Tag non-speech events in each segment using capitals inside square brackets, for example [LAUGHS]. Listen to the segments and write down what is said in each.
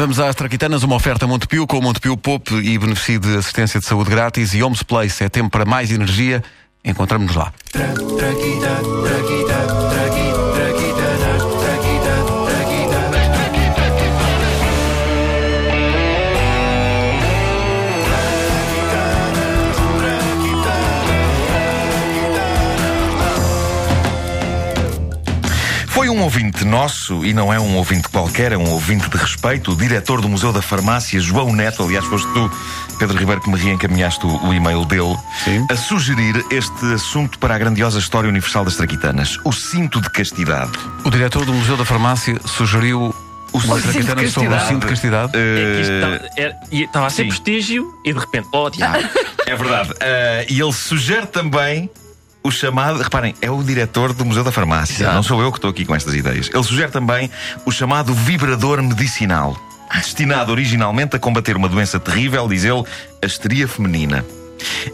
Vamos às Traquitanas, uma oferta Montepio com o Montepio Pop e beneficio de assistência de saúde grátis e Homes Place. É tempo para mais energia. Encontramos-nos lá. Foi um ouvinte nosso, e não é um ouvinte qualquer, é um ouvinte de respeito, o diretor do Museu da Farmácia, João Neto, aliás, foste tu, Pedro Ribeiro, que me reencaminhaste o, o e-mail dele, Sim. a sugerir este assunto para a grandiosa história universal das traquitanas: o cinto de castidade. O diretor do Museu da Farmácia sugeriu O cinto de Traquitana sobre o castidade. cinto de castidade. É que isto Eh, estava- era- e estava a ser sim. prestígio e de repente, oh diabo. [LAUGHS] É verdade. Ah, e ele sugere também o chamado. Reparem, é o diretor do Museu da Farmácia. Exato. Não sou eu que estou aqui com estas ideias. Ele sugere também o chamado vibrador medicinal. Destinado originalmente a combater uma doença terrível, diz ele, a histeria feminina.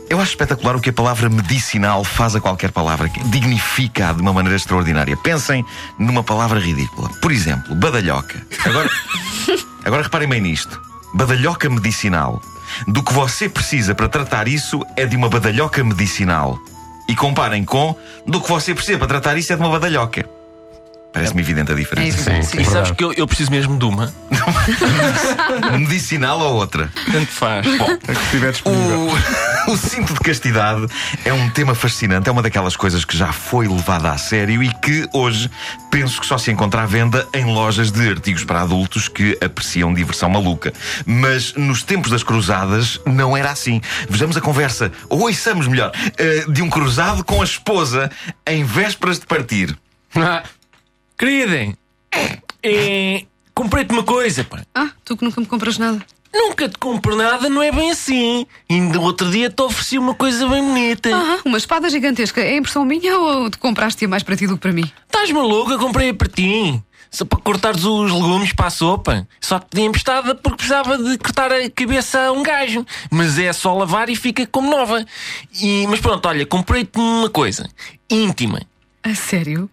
Eu acho espetacular o que a palavra medicinal faz a qualquer palavra, que dignifica de uma maneira extraordinária. Pensem numa palavra ridícula. Por exemplo, badalhoca. Agora, [LAUGHS] agora reparem bem nisto. Badalhoca medicinal. Do que você precisa para tratar isso é de uma badalhoca medicinal. E comparem com do que você precisa para tratar isso é de uma badalhoca. Parece-me evidente a diferença. Sim, E sabes verdade. que eu, eu preciso mesmo de uma. [LAUGHS] Medicinal ou outra? Tanto faz. Bom, A [LAUGHS] que estiver disponível. O, o cinto de castidade é um tema fascinante, é uma daquelas coisas que já foi levada a sério e que hoje penso que só se encontra à venda em lojas de artigos para adultos que apreciam diversão maluca. Mas nos tempos das cruzadas não era assim. Vejamos a conversa, ou ouçamos melhor, eh, de um cruzado com a esposa em vésperas de partir. [LAUGHS] Querida, é, comprei-te uma coisa, pá. Ah, tu que nunca me compras nada. Nunca te compro nada, não é bem assim. Ainda outro dia te ofereci uma coisa bem bonita. Ah, uma espada gigantesca. É impressão minha ou tu compraste-a mais para ti do que para mim? Estás maluca? Comprei para ti. Só para cortares os legumes para a sopa. Só te pedi emprestada porque precisava de cortar a cabeça a um gajo. Mas é só lavar e fica como nova. E, mas pronto, olha, comprei-te uma coisa íntima. A sério?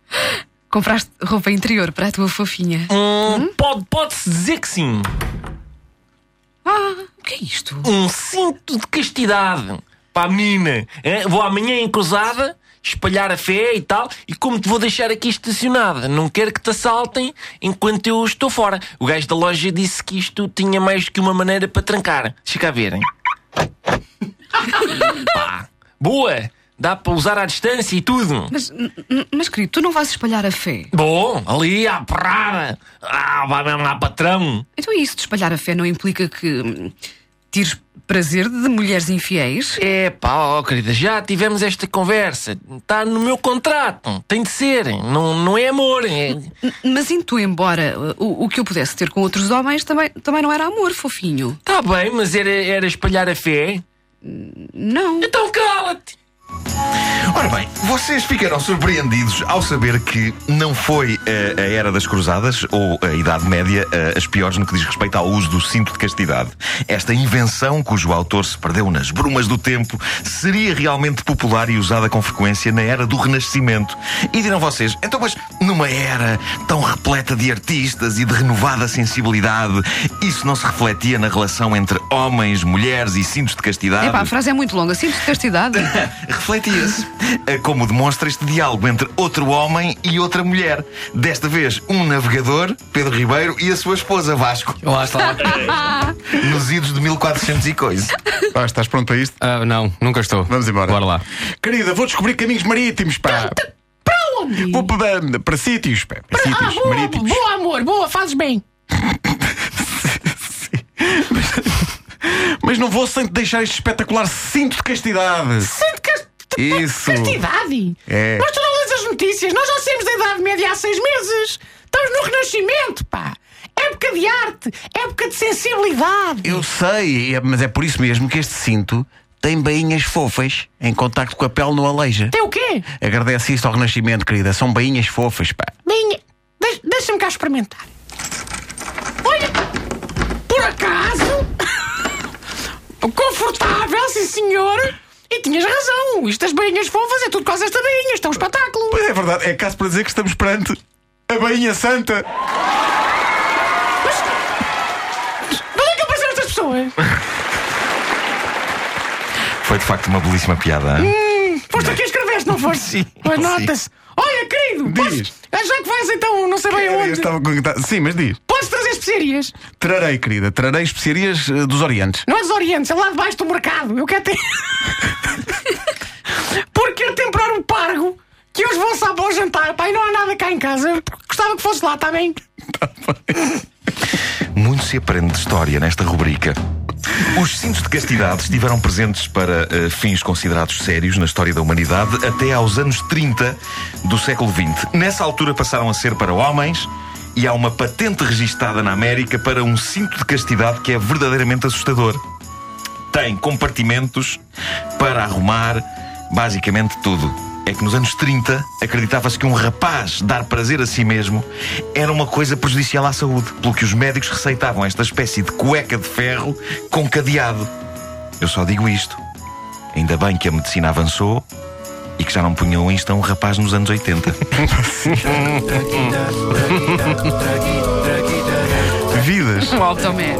Compraste roupa interior para a tua fofinha? Hum, Pode, pode-se dizer que sim. Ah, o que é isto? Um cinto de castidade para a hein? Vou amanhã em cruzada espalhar a fé e tal. E como te vou deixar aqui estacionada, não quero que te assaltem enquanto eu estou fora. O gajo da loja disse que isto tinha mais do que uma maneira para trancar. Deixa cá verem. [LAUGHS] Pá, boa! Dá para usar à distância e tudo. Mas, mas querido, tu não vais espalhar a fé. Bom, ali à porrada. Ah, vai mesmo lá, patrão. Então isso de espalhar a fé não implica que hum, tires prazer de mulheres infiéis? É pá, ó querida, já tivemos esta conversa. Está no meu contrato. Tem de ser. Não, não é amor. É... Mas indo embora, o, o que eu pudesse ter com outros homens também, também não era amor, fofinho. Tá bem, mas era, era espalhar a fé. Não. Então cala-te. Ora bem, vocês ficarão surpreendidos ao saber que não foi eh, a era das cruzadas ou a Idade Média eh, as piores no que diz respeito ao uso do cinto de castidade. Esta invenção, cujo autor se perdeu nas brumas do tempo, seria realmente popular e usada com frequência na era do Renascimento. E dirão vocês, então, mas numa era tão repleta de artistas e de renovada sensibilidade, isso não se refletia na relação entre homens, mulheres e cintos de castidade? Epá, a frase é muito longa. Sinto de castidade. [LAUGHS] Refletia-se, como demonstra este diálogo entre outro homem e outra mulher. Desta vez, um navegador, Pedro Ribeiro, e a sua esposa, Vasco, Lá está. [LAUGHS] nos idos de 1400 e coisa. Ah, estás pronto para isto? Ah, não, nunca estou. Vamos embora. Bora lá. Querida, vou descobrir caminhos marítimos, pá. Para onde? Vou para, para sítios, pá. Para sítios marítimos. boa, amor, boa, fazes bem. [LAUGHS] Mas não vou sem te deixar este espetacular cinto de castidade. Sente Isso. castidade. É. Mas tu não lês as notícias, nós já saímos da Idade Média há seis meses. Estamos no Renascimento, pá. Época de arte, época de sensibilidade. Eu sei, é- mas é por isso mesmo que este cinto tem bainhas fofas em contacto com a pele no aleija. Tem o quê? Agradece isto ao Renascimento, querida. São bainhas fofas, pá. Bem, de- deixa-me cá experimentar. Olha, por acaso, [LAUGHS] confortável, sim senhor. E tinhas razão, isto das bainhas fofas é tudo por causa desta bainha, isto é um espetáculo. Pois é verdade, é caso para dizer que estamos perante a bainha santa. pessoas. Foi de facto uma belíssima piada. hein? Foste aqui a escrever, não foste? [LAUGHS] Sim, Pois nota-se. Olha, querido, Diz. podes- ah, já que vais então, não sei bem Eu aonde, estava com- Sim, mas diz. podes trazer especiarias. Trarei, querida, trarei especiarias eh, dos Orientes. Não é dos Orientes, é lá debaixo do mercado. Eu quero ter. [LAUGHS] Porque quero temperar um pargo que hoje vou só para o jantar, e não há nada cá em casa. Gostava que fosse lá, está bem? Muito se aprende de história nesta rubrica. Os cintos de castidade estiveram presentes para eh, fins considerados sérios na história da humanidade até aos anos 30 do século XX. Nessa altura passaram a ser para homens e há uma patente registada na América para um cinto de castidade que é verdadeiramente assustador. Tem compartimentos para arrumar basicamente tudo. É que nos anos 30 acreditava-se que um rapaz dar prazer a si mesmo era uma coisa prejudicial à saúde, pelo que os médicos receitavam esta espécie de cueca de ferro com cadeado. Eu só digo isto. Ainda bem que a medicina avançou e que já não punham isto a um rapaz nos anos 80. [LAUGHS] Vidas. O Automan.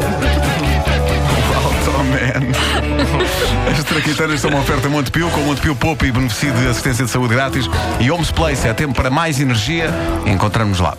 Automan. [LAUGHS] As traquiteiras são uma oferta Montepio, com Montepio Poupa e beneficio de assistência de saúde grátis. E Homes Place é tempo para mais energia. Encontramos lá.